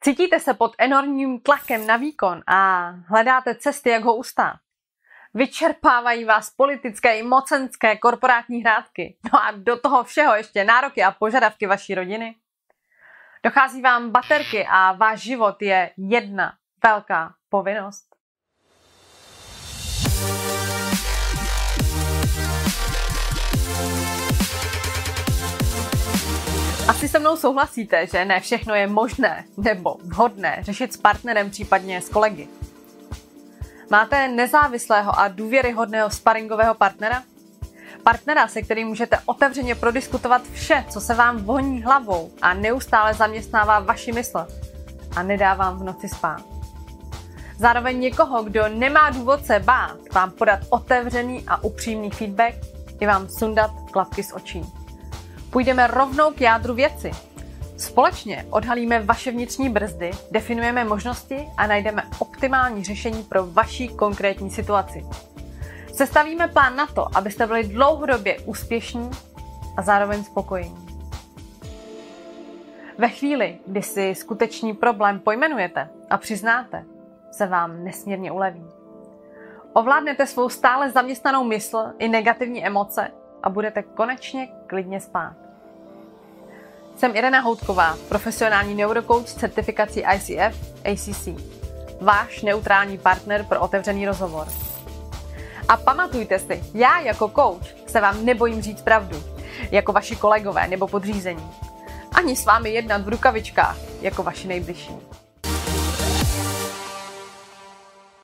Cítíte se pod enormním tlakem na výkon a hledáte cesty, jak ho ustát. Vyčerpávají vás politické i mocenské korporátní hrádky. No a do toho všeho ještě nároky a požadavky vaší rodiny. Dochází vám baterky a váš život je jedna velká povinnost. Asi se mnou souhlasíte, že ne všechno je možné nebo vhodné řešit s partnerem, případně s kolegy. Máte nezávislého a důvěryhodného sparingového partnera? Partnera, se kterým můžete otevřeně prodiskutovat vše, co se vám voní hlavou a neustále zaměstnává vaši mysl a nedá vám v noci spát. Zároveň někoho, kdo nemá důvod se bát vám podat otevřený a upřímný feedback i vám sundat klapky z očí. Půjdeme rovnou k jádru věci. Společně odhalíme vaše vnitřní brzdy, definujeme možnosti a najdeme optimální řešení pro vaši konkrétní situaci. Sestavíme plán na to, abyste byli dlouhodobě úspěšní a zároveň spokojení. Ve chvíli, kdy si skutečný problém pojmenujete a přiznáte, se vám nesmírně uleví. Ovládnete svou stále zaměstnanou mysl i negativní emoce a budete konečně klidně spát. Jsem Irena Houtková, profesionální neurokouč s certifikací ICF ACC. Váš neutrální partner pro otevřený rozhovor. A pamatujte si, já jako coach se vám nebojím říct pravdu, jako vaši kolegové nebo podřízení. Ani s vámi jednat v rukavičkách, jako vaši nejbližší.